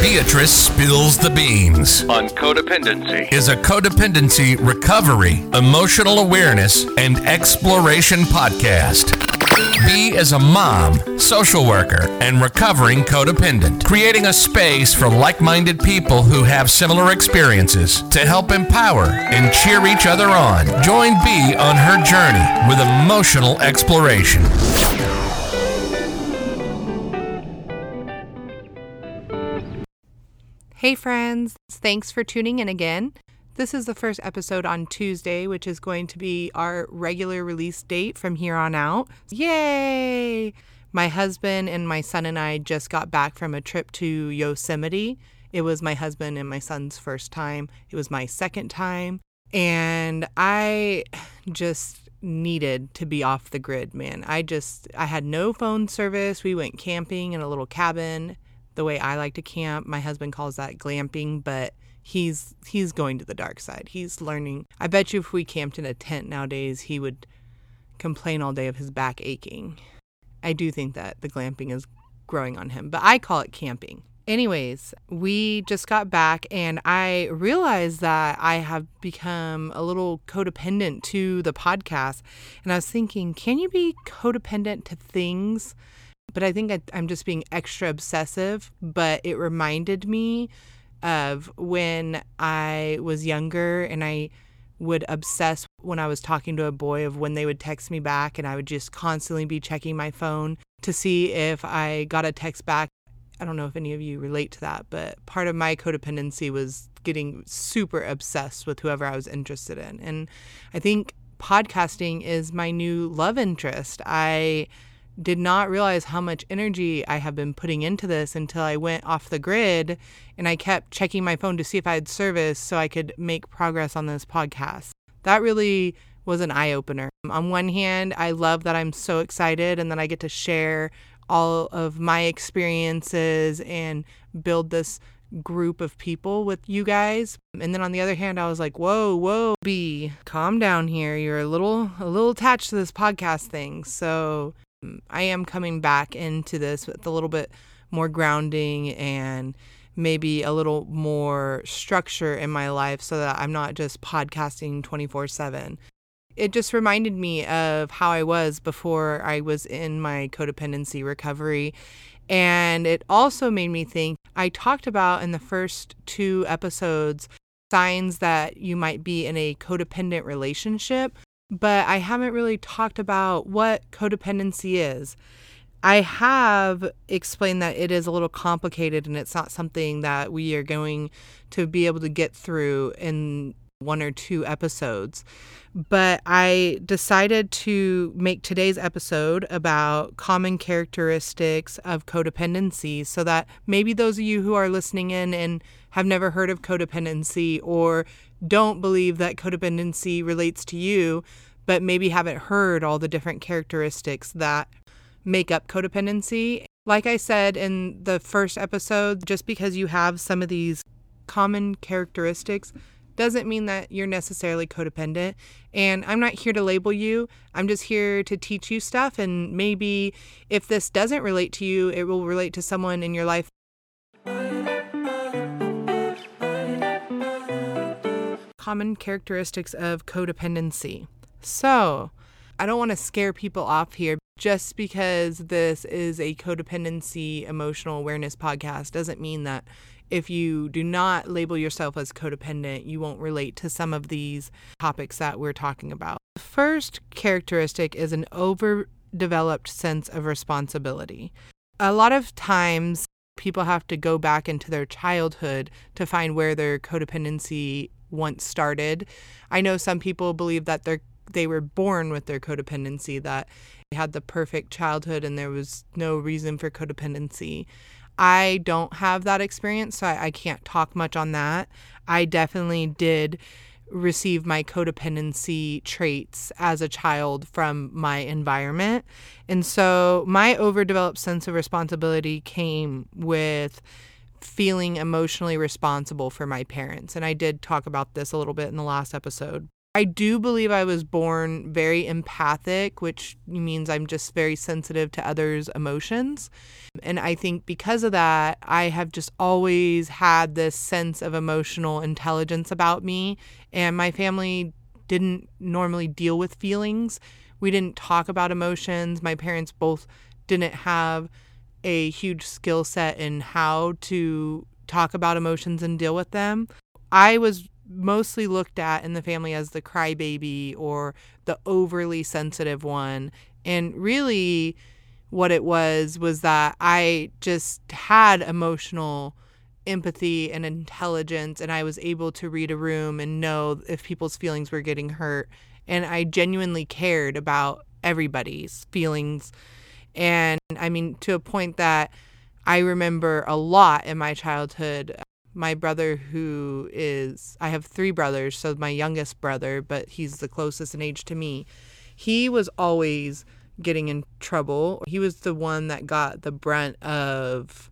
Beatrice Spills the Beans on codependency. is a codependency recovery, emotional awareness, and exploration podcast. B is a mom, social worker, and recovering codependent, creating a space for like minded people who have similar experiences to help empower and cheer each other on. Join B on her journey with emotional exploration. Hey, friends. Thanks for tuning in again. This is the first episode on Tuesday, which is going to be our regular release date from here on out. Yay! My husband and my son and I just got back from a trip to Yosemite. It was my husband and my son's first time, it was my second time. And I just needed to be off the grid, man. I just, I had no phone service. We went camping in a little cabin the way I like to camp. My husband calls that glamping, but he's he's going to the dark side. He's learning. I bet you if we camped in a tent nowadays, he would complain all day of his back aching. I do think that the glamping is growing on him, but I call it camping. Anyways, we just got back and I realized that I have become a little codependent to the podcast. And I was thinking, can you be codependent to things? But I think I, I'm just being extra obsessive. But it reminded me of when I was younger and I would obsess when I was talking to a boy of when they would text me back and I would just constantly be checking my phone to see if I got a text back. I don't know if any of you relate to that, but part of my codependency was getting super obsessed with whoever I was interested in. And I think podcasting is my new love interest. I did not realize how much energy I have been putting into this until I went off the grid and I kept checking my phone to see if I had service so I could make progress on this podcast. That really was an eye opener. On one hand, I love that I'm so excited and that I get to share all of my experiences and build this group of people with you guys. And then on the other hand, I was like, "Whoa, whoa, B, calm down here. You're a little a little attached to this podcast thing." So, I am coming back into this with a little bit more grounding and maybe a little more structure in my life so that I'm not just podcasting 24 7. It just reminded me of how I was before I was in my codependency recovery. And it also made me think I talked about in the first two episodes signs that you might be in a codependent relationship but I haven't really talked about what codependency is. I have explained that it is a little complicated and it's not something that we are going to be able to get through in one or two episodes. But I decided to make today's episode about common characteristics of codependency so that maybe those of you who are listening in and have never heard of codependency or don't believe that codependency relates to you, but maybe haven't heard all the different characteristics that make up codependency. Like I said in the first episode, just because you have some of these common characteristics doesn't mean that you're necessarily codependent. And I'm not here to label you. I'm just here to teach you stuff. And maybe if this doesn't relate to you, it will relate to someone in your life. Common characteristics of codependency. So, I don't want to scare people off here. Just because this is a codependency emotional awareness podcast doesn't mean that if you do not label yourself as codependent, you won't relate to some of these topics that we're talking about. The first characteristic is an overdeveloped sense of responsibility. A lot of times, people have to go back into their childhood to find where their codependency once started. I know some people believe that their they were born with their codependency, that they had the perfect childhood and there was no reason for codependency. I don't have that experience, so I, I can't talk much on that. I definitely did receive my codependency traits as a child from my environment. And so my overdeveloped sense of responsibility came with feeling emotionally responsible for my parents. And I did talk about this a little bit in the last episode. I do believe I was born very empathic, which means I'm just very sensitive to others' emotions. And I think because of that, I have just always had this sense of emotional intelligence about me. And my family didn't normally deal with feelings. We didn't talk about emotions. My parents both didn't have a huge skill set in how to talk about emotions and deal with them. I was mostly looked at in the family as the crybaby or the overly sensitive one. And really, what it was was that I just had emotional empathy and intelligence, and I was able to read a room and know if people's feelings were getting hurt. And I genuinely cared about everybody's feelings. And I mean, to a point that I remember a lot in my childhood my brother who is I have three brothers, so my youngest brother, but he's the closest in age to me. He was always getting in trouble. He was the one that got the brunt of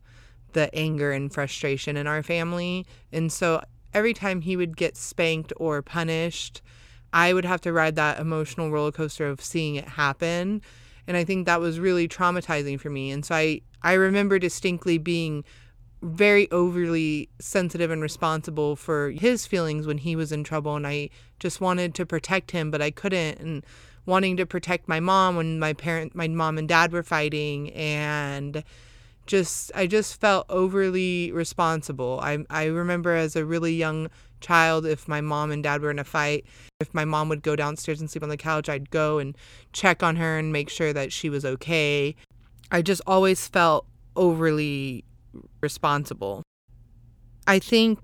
the anger and frustration in our family. And so every time he would get spanked or punished, I would have to ride that emotional roller coaster of seeing it happen. And I think that was really traumatizing for me. And so I, I remember distinctly being very overly sensitive and responsible for his feelings when he was in trouble and I just wanted to protect him but I couldn't and wanting to protect my mom when my parent my mom and dad were fighting and just I just felt overly responsible. I I remember as a really young child if my mom and dad were in a fight, if my mom would go downstairs and sleep on the couch, I'd go and check on her and make sure that she was okay. I just always felt overly responsible. I think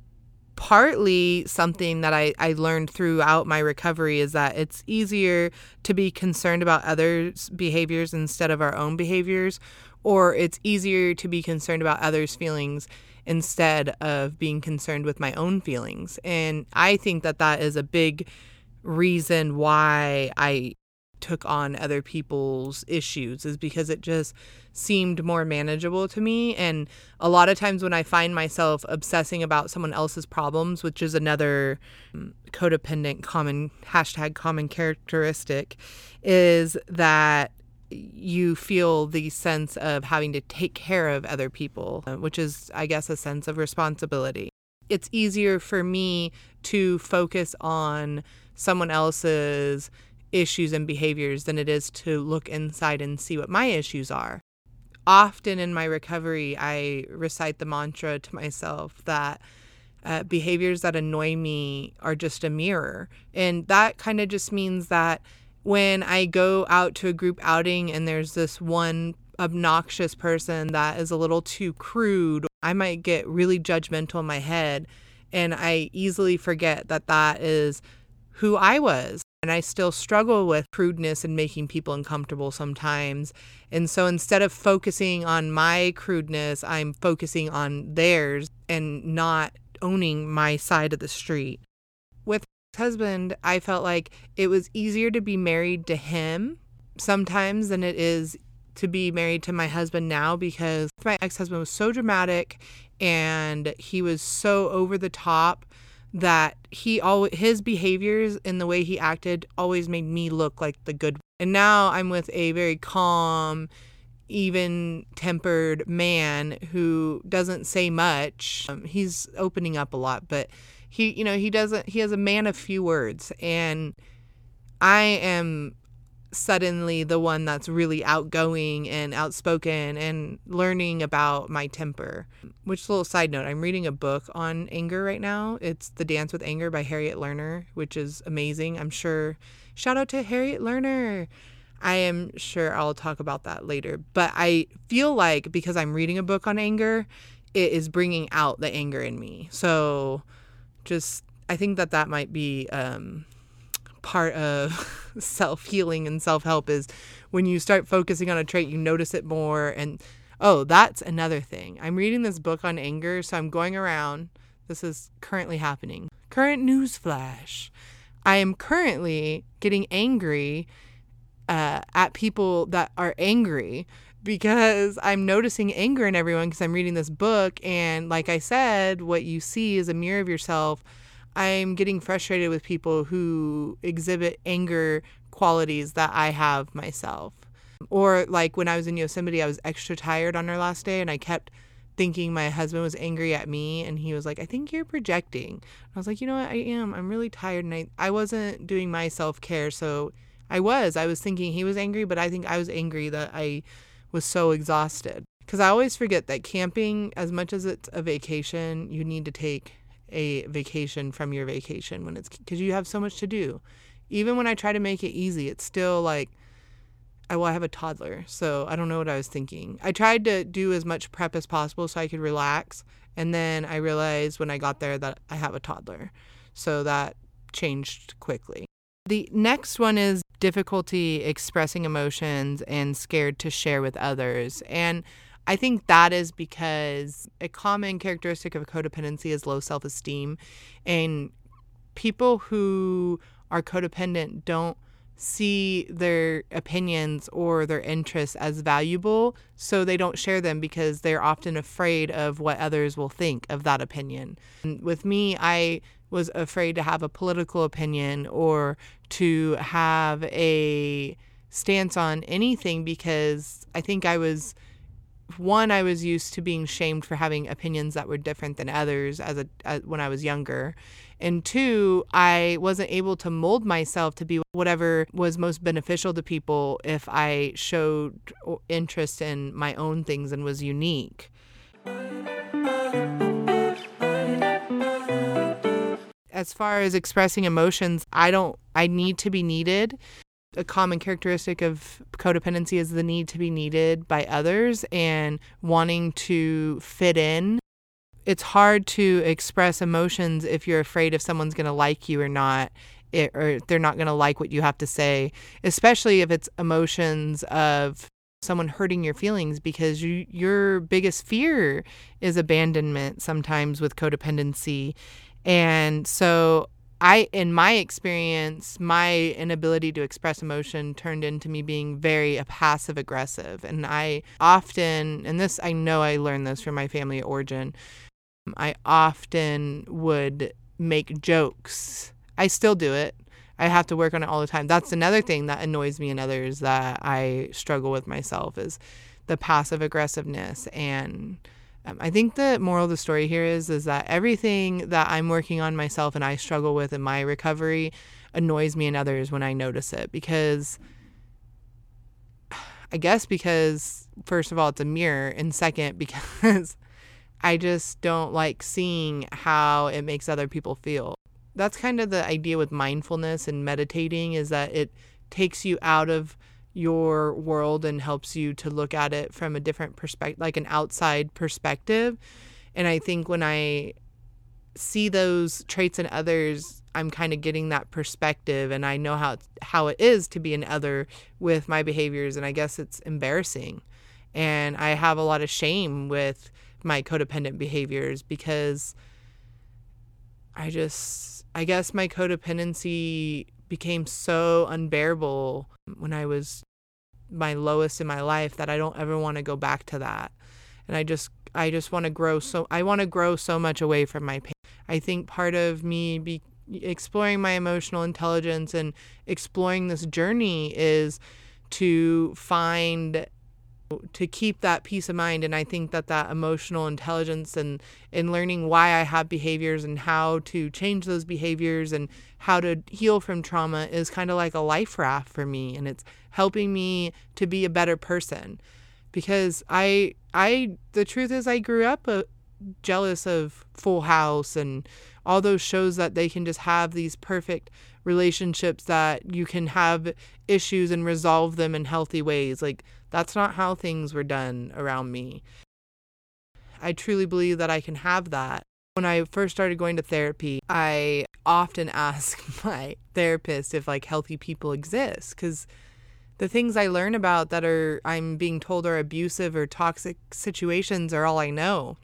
partly something that I, I learned throughout my recovery is that it's easier to be concerned about others' behaviors instead of our own behaviors, or it's easier to be concerned about others' feelings instead of being concerned with my own feelings. And I think that that is a big reason why I took on other people's issues is because it just seemed more manageable to me. And a lot of times when I find myself obsessing about someone else's problems, which is another um, codependent common hashtag common characteristic, is that you feel the sense of having to take care of other people, uh, which is, I guess, a sense of responsibility. It's easier for me to focus on someone else's issues and behaviors than it is to look inside and see what my issues are. Often in my recovery, I recite the mantra to myself that uh, behaviors that annoy me are just a mirror. And that kind of just means that when I go out to a group outing and there's this one obnoxious person that is a little too crude, I might get really judgmental in my head. And I easily forget that that is who I was. And I still struggle with crudeness and making people uncomfortable sometimes. And so instead of focusing on my crudeness, I'm focusing on theirs and not owning my side of the street. Husband, I felt like it was easier to be married to him sometimes than it is to be married to my husband now because my ex husband was so dramatic and he was so over the top that he always his behaviors and the way he acted always made me look like the good and now i'm with a very calm even tempered man who doesn't say much. Um, he's opening up a lot but he you know he doesn't he has a man of few words and i am suddenly the one that's really outgoing and outspoken and learning about my temper. Which little side note, I'm reading a book on anger right now. It's The Dance with Anger by Harriet Lerner, which is amazing. I'm sure shout out to Harriet Lerner. I am sure I'll talk about that later, but I feel like because I'm reading a book on anger, it is bringing out the anger in me. So just I think that that might be um part of self healing and self help is when you start focusing on a trait, you notice it more. And oh, that's another thing. I'm reading this book on anger, so I'm going around. This is currently happening. Current news flash. I am currently getting angry uh, at people that are angry because I'm noticing anger in everyone because I'm reading this book. And like I said, what you see is a mirror of yourself. I'm getting frustrated with people who exhibit anger qualities that I have myself. Or like when I was in Yosemite, I was extra tired on our last day and I kept thinking my husband was angry at me and he was like, I think you're projecting. I was like, you know what? I am. I'm really tired and I, I wasn't doing my self care. So I was. I was thinking he was angry, but I think I was angry that I was so exhausted. Because I always forget that camping, as much as it's a vacation, you need to take a vacation from your vacation when it's because you have so much to do. Even when I try to make it easy, it's still like, I, well, I have a toddler, so I don't know what I was thinking. I tried to do as much prep as possible so I could relax. And then I realized when I got there that I have a toddler. So that changed quickly. The next one is difficulty expressing emotions and scared to share with others. And I think that is because a common characteristic of codependency is low self esteem. And people who are codependent don't see their opinions or their interests as valuable, so they don't share them because they're often afraid of what others will think of that opinion. And with me, I was afraid to have a political opinion or to have a stance on anything because I think I was one I was used to being shamed for having opinions that were different than others as a as, when I was younger and two, I wasn't able to mold myself to be whatever was most beneficial to people if I showed interest in my own things and was unique. As far as expressing emotions, I don't, I need to be needed. A common characteristic of codependency is the need to be needed by others and wanting to fit in it's hard to express emotions if you're afraid if someone's going to like you or not it, or they're not going to like what you have to say especially if it's emotions of someone hurting your feelings because you, your biggest fear is abandonment sometimes with codependency and so I, in my experience, my inability to express emotion turned into me being very passive aggressive. And I often, and this, I know I learned this from my family origin, I often would make jokes. I still do it. I have to work on it all the time. That's another thing that annoys me in others that I struggle with myself is the passive aggressiveness and um, I think the moral of the story here is is that everything that I'm working on myself and I struggle with in my recovery annoys me and others when I notice it because I guess because first of all it's a mirror and second because I just don't like seeing how it makes other people feel. That's kind of the idea with mindfulness and meditating is that it takes you out of your world and helps you to look at it from a different perspective, like an outside perspective. And I think when I see those traits in others, I'm kind of getting that perspective and I know how how it is to be an other with my behaviors and I guess it's embarrassing. And I have a lot of shame with my codependent behaviors because I just, I guess my codependency became so unbearable when I was my lowest in my life that I don't ever want to go back to that. And I just, I just want to grow so, I want to grow so much away from my pain. I think part of me be exploring my emotional intelligence and exploring this journey is to find to keep that peace of mind and i think that that emotional intelligence and in learning why i have behaviors and how to change those behaviors and how to heal from trauma is kind of like a life raft for me and it's helping me to be a better person. Because i i the truth is i grew up a, uh, jealous of full house and all those shows that they can just have these perfect relationships that you can have issues and resolve them in healthy ways. Like that's not how things were done around me. I truly believe that I can have that. When I first started going to therapy, I often ask my therapist if like healthy people exist cuz the things I learn about that are I'm being told are abusive or toxic situations are all I know.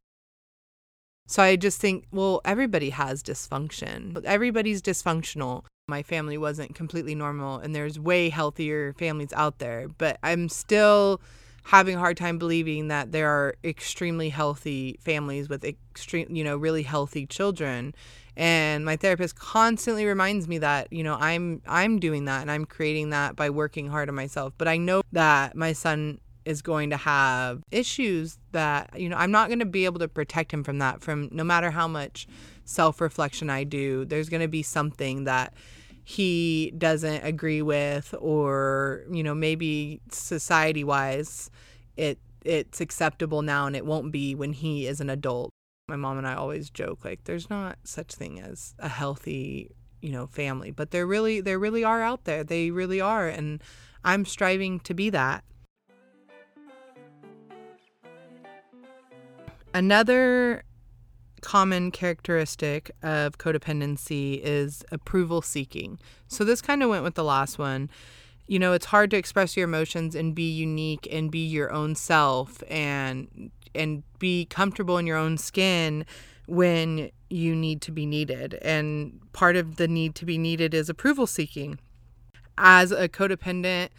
So I just think, well, everybody has dysfunction. Everybody's dysfunctional my family wasn't completely normal and there's way healthier families out there but i'm still having a hard time believing that there are extremely healthy families with extreme, you know, really healthy children. And my therapist constantly reminds me that, you know, I'm I'm doing that and I'm creating that by working hard on myself. But I know that my son is going to have issues that, you know, I'm not going to be able to protect him from that from no matter how much self-reflection I do. There's going to be something that he doesn't agree with or you know maybe society wise it it's acceptable now and it won't be when he is an adult. My mom and i always joke like there's not such thing as a healthy you know family but there really there really are out there. They really are and i'm striving to be that. Another common characteristic of codependency is approval seeking. So this kind of went with the last one. You know, it's hard to express your emotions and be unique and be your own self and and be comfortable in your own skin when you need to be needed. And part of the need to be needed is approval seeking. As a codependent,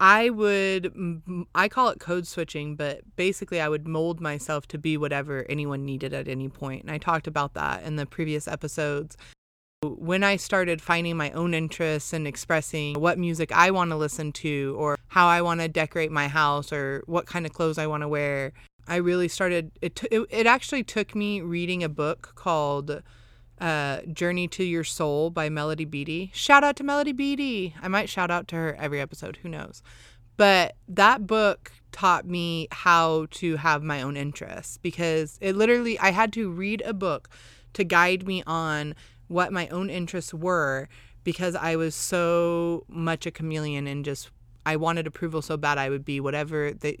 I would, I call it code switching, but basically I would mold myself to be whatever anyone needed at any point. And I talked about that in the previous episodes. When I started finding my own interests and expressing what music I want to listen to, or how I want to decorate my house, or what kind of clothes I want to wear, I really started. It, t- it, it actually took me reading a book called uh, Journey to Your Soul by Melody Beattie. Shout out to Melody Beattie. I might shout out to her every episode, who knows. But that book taught me how to have my own interests because it literally, I had to read a book to guide me on what my own interests were because I was so much a chameleon and just, I wanted approval so bad I would be whatever the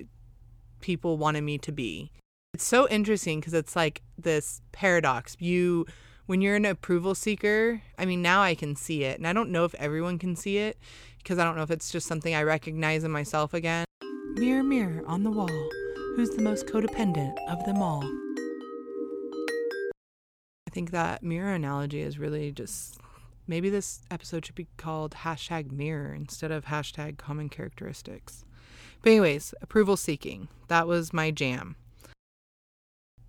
people wanted me to be. It's so interesting because it's like this paradox. You, when you're an approval seeker, I mean, now I can see it. And I don't know if everyone can see it because I don't know if it's just something I recognize in myself again. Mirror, mirror on the wall, who's the most codependent of them all? I think that mirror analogy is really just maybe this episode should be called hashtag mirror instead of hashtag common characteristics. But, anyways, approval seeking. That was my jam.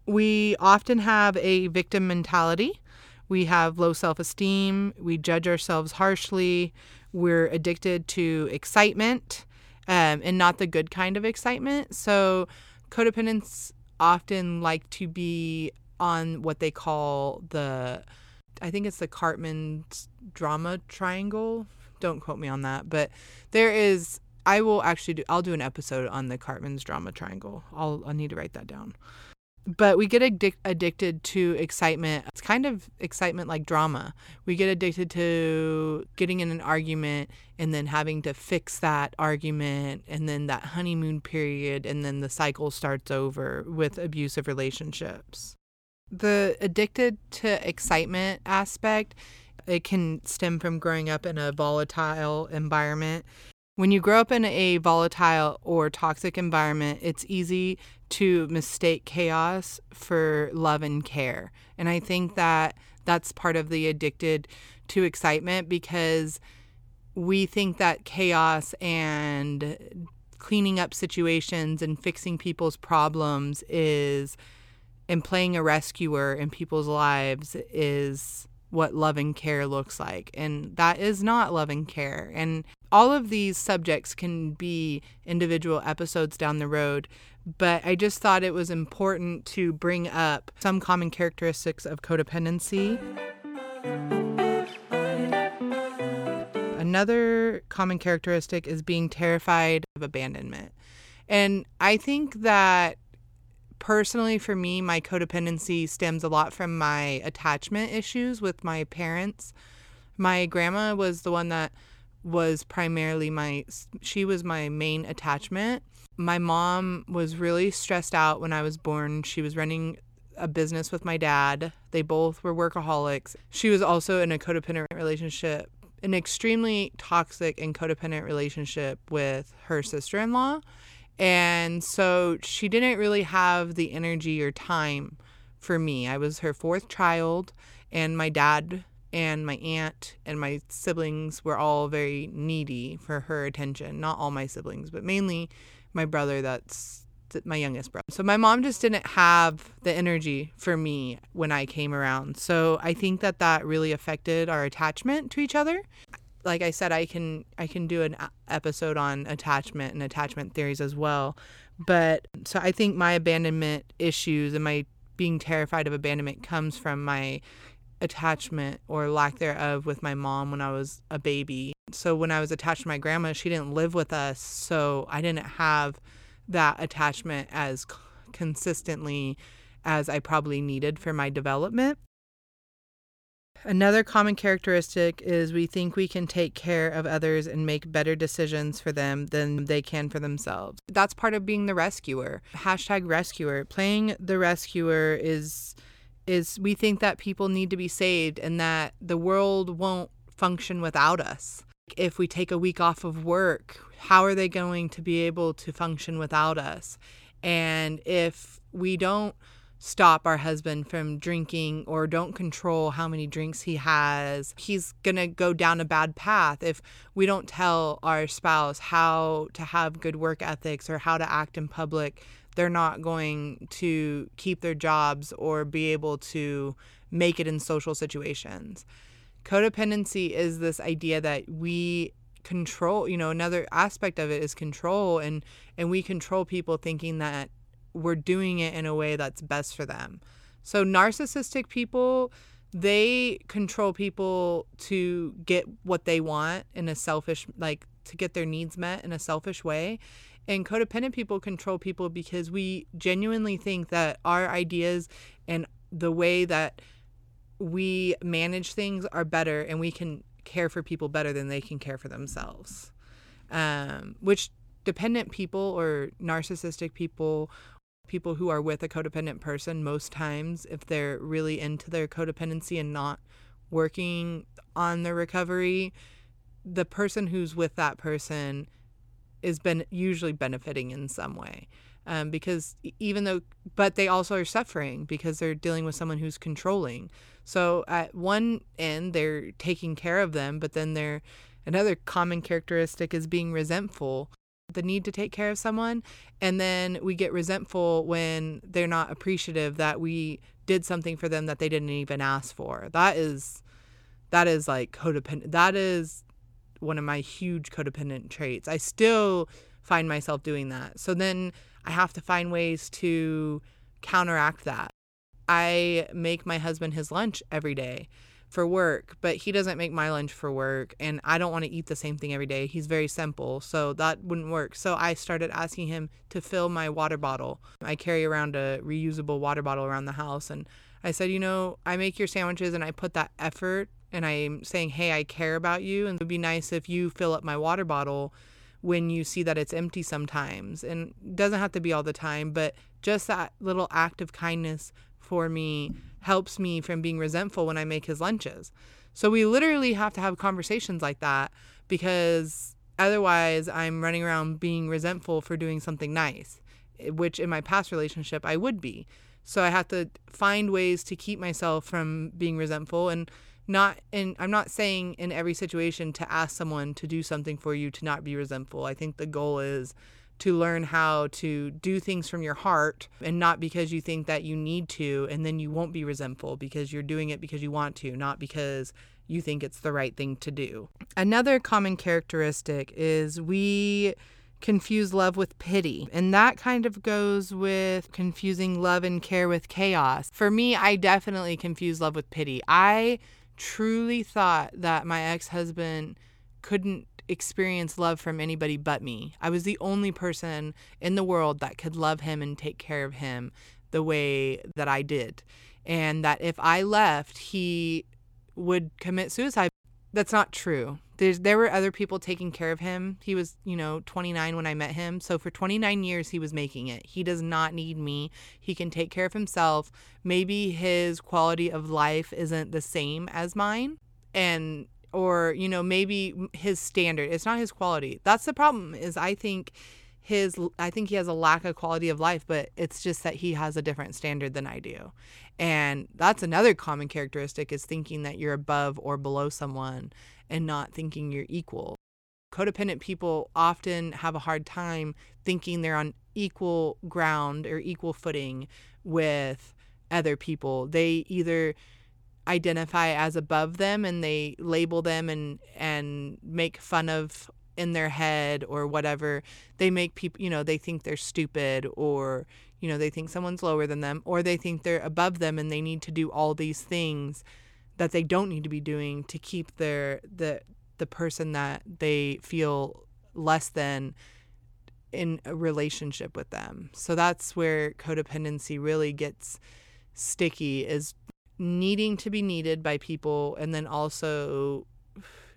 We often have a victim mentality we have low self esteem. We judge ourselves harshly. We're addicted to excitement um, and not the good kind of excitement. So, codependents often like to be on what they call the, I think it's the Karpman's drama triangle. Don't quote me on that, but there is. I will actually do. I'll do an episode on the Karpman's drama triangle. I'll. I need to write that down but we get addic- addicted to excitement. It's kind of excitement like drama. We get addicted to getting in an argument and then having to fix that argument and then that honeymoon period and then the cycle starts over with abusive relationships. The addicted to excitement aspect, it can stem from growing up in a volatile environment when you grow up in a volatile or toxic environment, it's easy to mistake chaos for love and care. And I think that that's part of the addicted to excitement because we think that chaos and cleaning up situations and fixing people's problems is and playing a rescuer in people's lives is what loving care looks like. And that is not loving care. And all of these subjects can be individual episodes down the road, but I just thought it was important to bring up some common characteristics of codependency. Another common characteristic is being terrified of abandonment. And I think that personally for me my codependency stems a lot from my attachment issues with my parents. My grandma was the one that was primarily my she was my main attachment. My mom was really stressed out when i was born. She was running a business with my dad. They both were workaholics. She was also in a codependent relationship an extremely toxic and codependent relationship with her sister-in-law and so she didn't really have the energy or time for me. I was her fourth child, and my dad and my aunt and my siblings were all very needy for her attention. Not all my siblings, but mainly my brother that's my youngest brother. So my mom just didn't have the energy for me when I came around. So I think that that really affected our attachment to each other. Like I said, I can I can do an uh, episode on attachment and attachment theories as well. But so I think my abandonment issues and my being terrified of abandonment comes from my attachment or lack thereof with my mom when I was a baby. So when I was attached to my grandma, she didn't live with us, so I didn't have that attachment as consistently as I probably needed for my development. Another common characteristic is we think we can take care of others and make better decisions for them than they can for themselves. That's part of being the rescuer. Hashtag rescuer. Playing the rescuer is is we think that people need to be saved and that the world won't function without us. If we take a week off of work, how are they going to be able to function without us? And if we don't stop our husband from drinking or don't control how many drinks he has, he's going to go down a bad path. If we don't tell our spouse how to have good work ethics or how to act in public, they're not going to keep their jobs or be able to make it in social situations. Codependency is this idea that we control you know another aspect of it is control and and we control people thinking that we're doing it in a way that's best for them so narcissistic people they control people to get what they want in a selfish like to get their needs met in a selfish way and codependent people control people because we genuinely think that our ideas and the way that we manage things are better and we can care for people better than they can care for themselves. Um, which dependent people or narcissistic people, people who are with a codependent person, most times, if they're really into their codependency and not working on their recovery, the person who's with that person is been usually benefiting in some way. Um, because even though, but they also are suffering because they're dealing with someone who's controlling. So at one end, they're taking care of them, but then they're another common characteristic is being resentful, the need to take care of someone. And then we get resentful when they're not appreciative that we did something for them that they didn't even ask for. That is, that is like codependent. That is one of my huge codependent traits. I still find myself doing that. So then I have to find ways to counteract that. I make my husband his lunch every day for work, but he doesn't make my lunch for work. And I don't want to eat the same thing every day. He's very simple. So that wouldn't work. So I started asking him to fill my water bottle. I carry around a reusable water bottle around the house. And I said, you know, I make your sandwiches and I put that effort and I'm saying, hey, I care about you. And it would be nice if you fill up my water bottle when you see that it's empty sometimes. And it doesn't have to be all the time, but just that little act of kindness for me helps me from being resentful when I make his lunches. So we literally have to have conversations like that because otherwise I'm running around being resentful for doing something nice, eh, which in my past relationship I would be. So I have to find ways to keep myself from being resentful and not and I'm not saying in every situation to ask someone to do something for you to not be resentful. I think the goal is to learn how to do things from your heart and not because you think that you need to and then you won't be resentful because you're doing it because you want to not because you think it's the right thing to do another common characteristic is we confuse love with pity. And that kind of goes with confusing love and care with chaos. For me, I definitely confuse love with pity. I truly thought that my ex husband couldn't experience love from anybody but me. I was the only person in the world that could love him and take care of him the way that I did. And that if I left, he would commit suicide. That's not true. There's, there were other people taking care of him. He was, you know, 29 when I met him. So for 29 years, he was making it. He does not need me. He can take care of himself. Maybe his quality of life isn't the same as mine. And or you know maybe his standard it's not his quality. That's the problem is i think his i think he has a lack of quality of life but it's just that he has a different standard than i do. And that's another common characteristic is thinking that you're above or below someone and not thinking you're equal. Codependent people often have a hard time thinking they're on equal ground or equal footing with other people. They either identify as above them and they label them and and make fun of in their head or whatever. They make people, you know, they think they're stupid or you know, they think someone's lower than them or they think they're above them and they need to do all these things that they don't need to be doing to keep their the the person that they feel less than in a relationship with them. So that's where codependency really gets sticky is needing to be needed by people and then also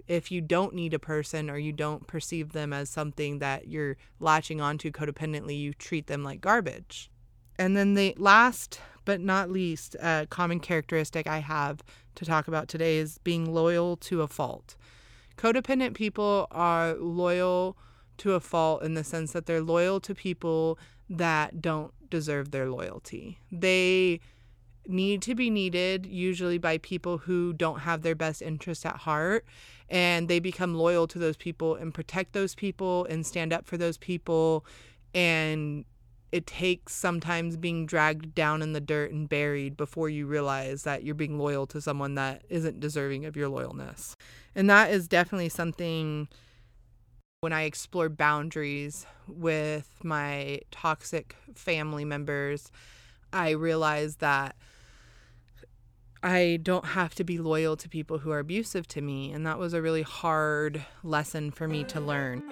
if you don't need a person or you don't perceive them as something that you're latching onto codependently, you treat them like garbage. And then the last but not least uh, common characteristic I have to talk about today is being loyal to a fault. Codependent people are loyal to a fault in the sense that they're loyal to people that don't deserve their loyalty. They need to be needed usually by people who don't have their best interests at heart and they become loyal to those people and protect those people and stand up for those people and it takes sometimes being dragged down in the dirt and buried before you realize that you're being loyal to someone that isn't deserving of your loyalness. And that is definitely something when I explore boundaries with my toxic family members, I realize that I don't have to be loyal to people who are abusive to me. And that was a really hard lesson for me to learn.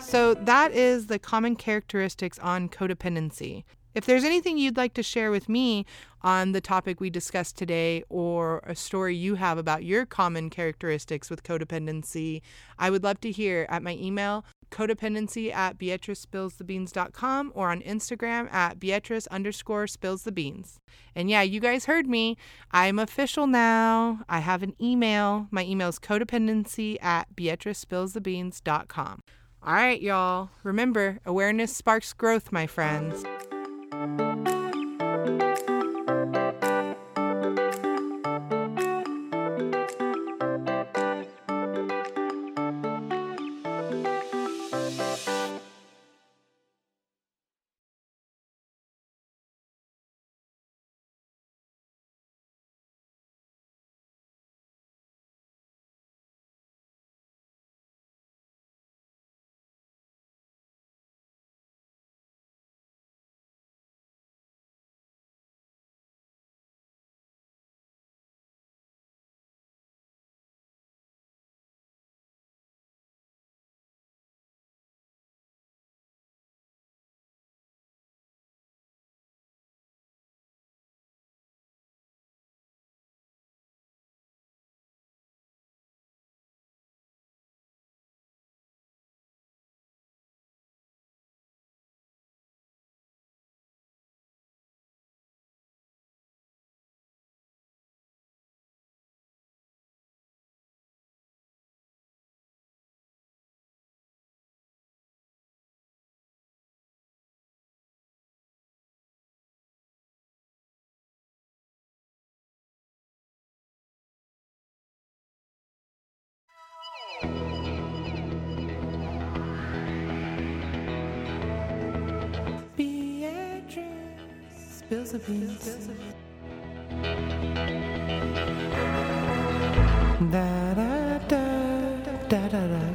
So, that is the common characteristics on codependency. If there's anything you'd like to share with me on the topic we discussed today, or a story you have about your common characteristics with codependency, I would love to hear at my email, codependency at beatricespillsthebeans.com or on Instagram at beatrice underscore spills the beans. And yeah, you guys heard me. I'm official now. I have an email. My email is codependency at beatricespillsthebeans.com. All right, y'all. Remember, awareness sparks growth, my friends. Bills and beans. Da da da da da da.